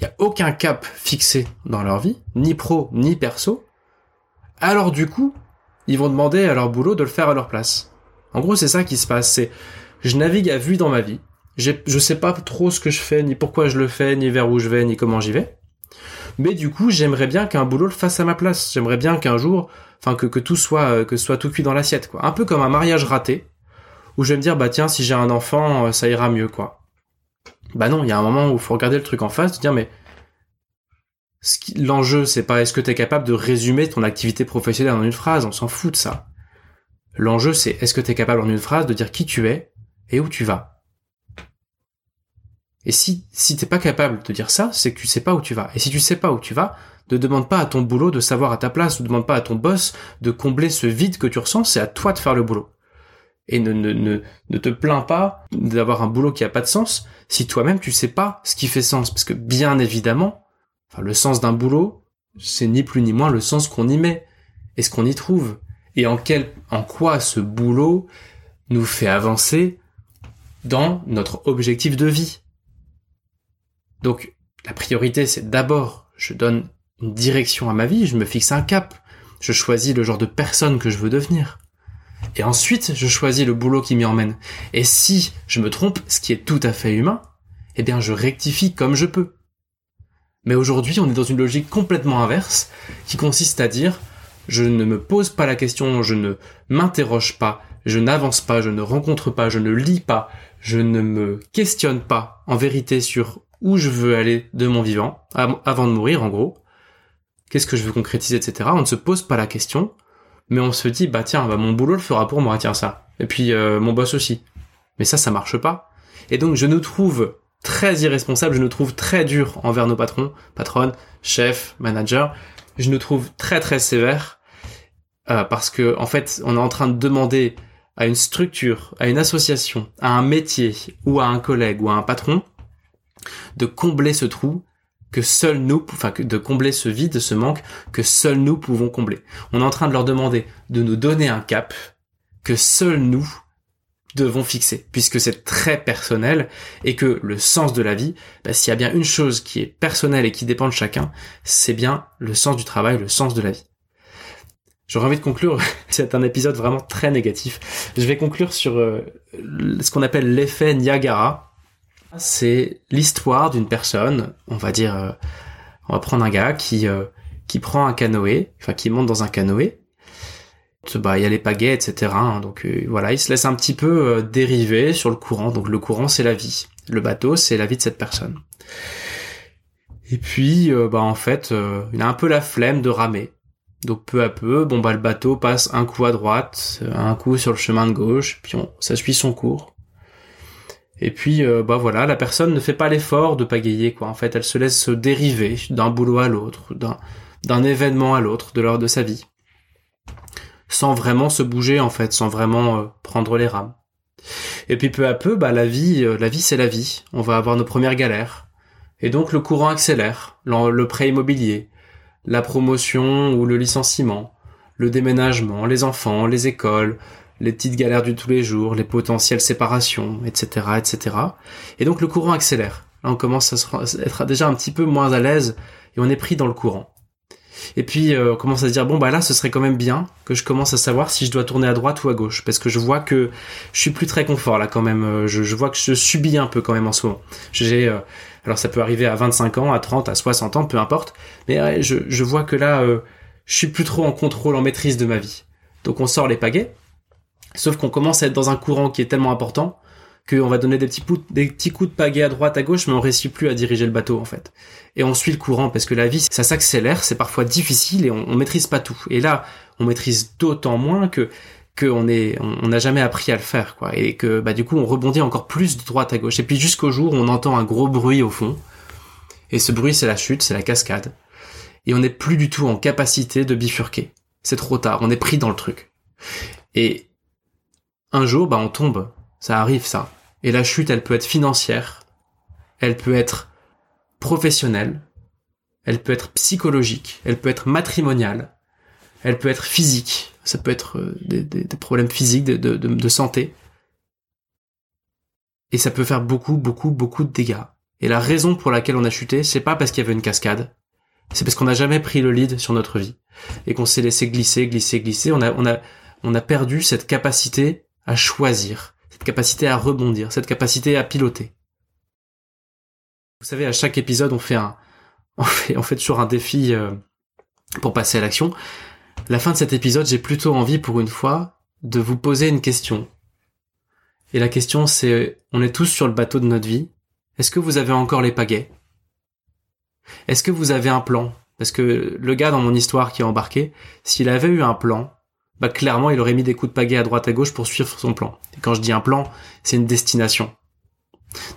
il n'y a aucun cap fixé dans leur vie, ni pro, ni perso, alors du coup, ils vont demander à leur boulot de le faire à leur place. En gros, c'est ça qui se passe, c'est je navigue à vue dans ma vie, je sais pas trop ce que je fais, ni pourquoi je le fais, ni vers où je vais, ni comment j'y vais. Mais du coup, j'aimerais bien qu'un boulot le fasse à ma place. J'aimerais bien qu'un jour, enfin que, que tout soit euh, que soit tout cuit dans l'assiette, quoi. Un peu comme un mariage raté, où je vais me dire bah tiens si j'ai un enfant, euh, ça ira mieux, quoi. Bah non, il y a un moment où il faut regarder le truc en face, de dire mais l'enjeu c'est pas est-ce que tu capable de résumer ton activité professionnelle en une phrase, on s'en fout de ça. L'enjeu c'est est-ce que tu es capable en une phrase de dire qui tu es et où tu vas. Et si, si t'es pas capable de dire ça, c'est que tu sais pas où tu vas. Et si tu sais pas où tu vas, ne demande pas à ton boulot de savoir à ta place, ne demande pas à ton boss de combler ce vide que tu ressens, c'est à toi de faire le boulot. Et ne, ne, ne, ne te plains pas d'avoir un boulot qui a pas de sens si toi-même tu sais pas ce qui fait sens. Parce que bien évidemment, le sens d'un boulot, c'est ni plus ni moins le sens qu'on y met et ce qu'on y trouve. Et en quel, en quoi ce boulot nous fait avancer dans notre objectif de vie. Donc, la priorité, c'est d'abord, je donne une direction à ma vie, je me fixe un cap, je choisis le genre de personne que je veux devenir. Et ensuite, je choisis le boulot qui m'y emmène. Et si je me trompe, ce qui est tout à fait humain, eh bien, je rectifie comme je peux. Mais aujourd'hui, on est dans une logique complètement inverse, qui consiste à dire, je ne me pose pas la question, je ne m'interroge pas, je n'avance pas, je ne rencontre pas, je ne lis pas, je ne me questionne pas en vérité sur où je veux aller de mon vivant, avant de mourir en gros, qu'est-ce que je veux concrétiser, etc. On ne se pose pas la question, mais on se dit, bah tiens, bah, mon boulot le fera pour moi, tiens ça. Et puis euh, mon boss aussi. Mais ça, ça marche pas. Et donc je nous trouve très irresponsable, je nous trouve très dur envers nos patrons, patronnes, chefs, managers. Je nous trouve très très sévère euh, parce que en fait, on est en train de demander à une structure, à une association, à un métier ou à un collègue ou à un patron de combler ce trou que seuls nous, enfin de combler ce vide, ce manque que seuls nous pouvons combler. On est en train de leur demander de nous donner un cap que seuls nous devons fixer, puisque c'est très personnel et que le sens de la vie, bah, s'il y a bien une chose qui est personnelle et qui dépend de chacun, c'est bien le sens du travail, le sens de la vie. J'aurais envie de conclure, (laughs) c'est un épisode vraiment très négatif. Je vais conclure sur euh, ce qu'on appelle l'effet Niagara, c'est l'histoire d'une personne, on va dire, euh, on va prendre un gars qui euh, qui prend un canoë, enfin qui monte dans un canoë. Bah, il y a les pagaies, etc. Hein, donc euh, voilà, il se laisse un petit peu dériver sur le courant. Donc le courant, c'est la vie. Le bateau, c'est la vie de cette personne. Et puis, bah en fait, il a un peu la flemme de ramer. Donc peu à peu, bon bah le bateau passe un coup à droite, un coup sur le chemin de gauche, puis on, ça suit son cours. Et puis, euh, bah voilà, la personne ne fait pas l'effort de pagayer, quoi. En fait, elle se laisse se dériver d'un boulot à l'autre, d'un, événement à l'autre de l'heure de sa vie. Sans vraiment se bouger, en fait, sans vraiment euh, prendre les rames. Et puis peu à peu, bah la vie, euh, la vie c'est la vie. On va avoir nos premières galères. Et donc le courant accélère, le prêt immobilier, la promotion ou le licenciement, le déménagement, les enfants, les écoles, les petites galères du tous les jours, les potentielles séparations, etc., etc. Et donc le courant accélère. Là, on commence à être déjà un petit peu moins à l'aise et on est pris dans le courant. Et puis euh, on commence à se dire bon bah là ce serait quand même bien que je commence à savoir si je dois tourner à droite ou à gauche parce que je vois que je suis plus très confort là quand même. Euh, je, vois que je subis un peu quand même en ce moment. J'ai euh, alors ça peut arriver à 25 ans, à 30, à 60 ans, peu importe. Mais je, je vois que là je suis plus trop en contrôle, en maîtrise de ma vie. Donc on sort les pagaies Sauf qu'on commence à être dans un courant qui est tellement important qu'on va donner des petits, coups, des petits coups de pagaie à droite, à gauche, mais on réussit plus à diriger le bateau en fait. Et on suit le courant parce que la vie, ça s'accélère, c'est parfois difficile et on, on maîtrise pas tout. Et là, on maîtrise d'autant moins que qu'on est, on n'a jamais appris à le faire, quoi. Et que bah du coup, on rebondit encore plus de droite à gauche. Et puis jusqu'au jour où on entend un gros bruit au fond. Et ce bruit, c'est la chute, c'est la cascade. Et on n'est plus du tout en capacité de bifurquer. C'est trop tard, on est pris dans le truc. Et un jour, bah, on tombe. Ça arrive, ça. Et la chute, elle peut être financière, elle peut être professionnelle, elle peut être psychologique, elle peut être matrimoniale, elle peut être physique, ça peut être euh, des, problèmes physiques de, de, santé. Et ça peut faire beaucoup, beaucoup, beaucoup de dégâts. Et la raison pour laquelle on a chuté, c'est pas parce qu'il y avait une cascade, c'est parce qu'on n'a jamais pris le lead sur notre vie et qu'on s'est laissé glisser, glisser, glisser. On a, on a, on a perdu cette capacité à choisir, cette capacité à rebondir, cette capacité à piloter. Vous savez, à chaque épisode, on fait un, (laughs) toujours un défi euh, pour passer à l'action. La fin de cet épisode, j'ai plutôt envie, pour une fois, de vous poser une question. Et la question, c'est, on est tous sur le bateau de notre vie. Est-ce que vous avez encore les pagaies? Est-ce que vous avez un plan? Parce que le gars dans mon histoire qui a embarqué, s'il avait eu un plan, bah clairement il aurait mis des coups de pagaie à droite à gauche pour suivre son plan. Et quand je dis un plan, c'est une destination.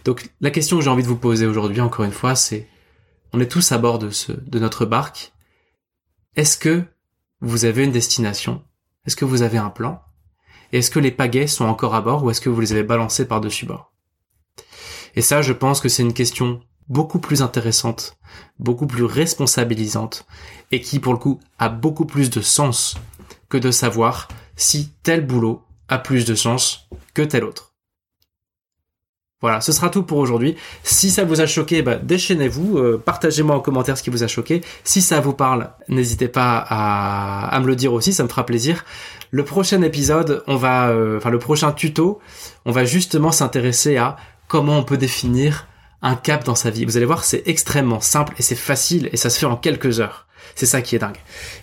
Donc la question que j'ai envie de vous poser aujourd'hui, encore une fois, c'est on est tous à bord de, ce, de notre barque. Est-ce que vous avez une destination? Est-ce que vous avez un plan? Est-ce que les pagaies sont encore à bord ou est-ce que vous les avez balancés par-dessus bord? Et ça, je pense que c'est une question beaucoup plus intéressante, beaucoup plus responsabilisante et qui, pour le coup, a beaucoup plus de sens de savoir si tel boulot a plus de sens que tel autre. Voilà, ce sera tout pour aujourd'hui. Si ça vous a choqué, bah, déchaînez-vous, euh, partagez-moi en commentaire ce qui vous a choqué. Si ça vous parle, n'hésitez pas à, me le dire aussi, ça me fera plaisir. Le prochain épisode, on va, euh, enfin le prochain tuto, on va justement s'intéresser à comment on peut définir un cap dans sa vie. Vous allez voir, c'est extrêmement simple et c'est facile et ça se fait en quelques heures. C'est ça qui est dingue.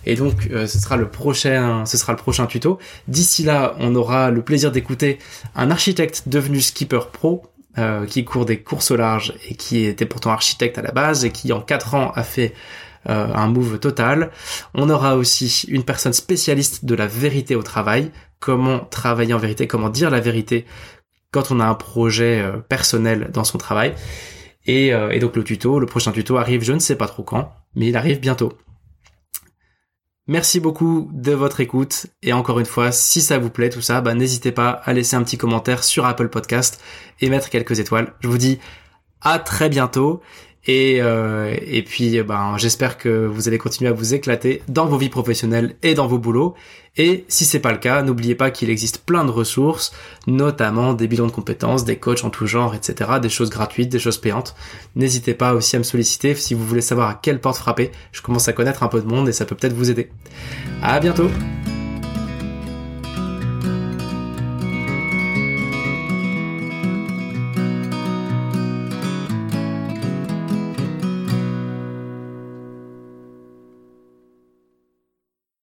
Et donc, euh, ce sera le prochain, ce sera le prochain tuto. D'ici là, on aura le plaisir d'écouter un architecte devenu skipper pro euh, qui court des courses au large et qui était pourtant architecte à la base et qui en 4 ans a fait euh, un move total. On aura aussi une personne spécialiste de la vérité au travail, comment travailler en vérité, comment dire la vérité quand on a un projet euh, personnel dans son travail. Et, et donc le tuto, le prochain tuto arrive, je ne sais pas trop quand, mais il arrive bientôt. Merci beaucoup de votre écoute et encore une fois, si ça vous plaît tout ça, bah, n'hésitez pas à laisser un petit commentaire sur Apple Podcast et mettre quelques étoiles. Je vous dis à très bientôt et, euh, et puis, ben, j'espère que vous allez continuer à vous éclater dans vos vies professionnelles et dans vos boulots. Et si c'est pas le cas, n'oubliez pas qu'il existe plein de ressources, notamment des bilans de compétences, des coachs en tout genre, etc., des choses gratuites, des choses payantes. N'hésitez pas aussi à me solliciter si vous voulez savoir à quelle porte frapper. Je commence à connaître un peu de monde et ça peut peut-être vous aider. À bientôt!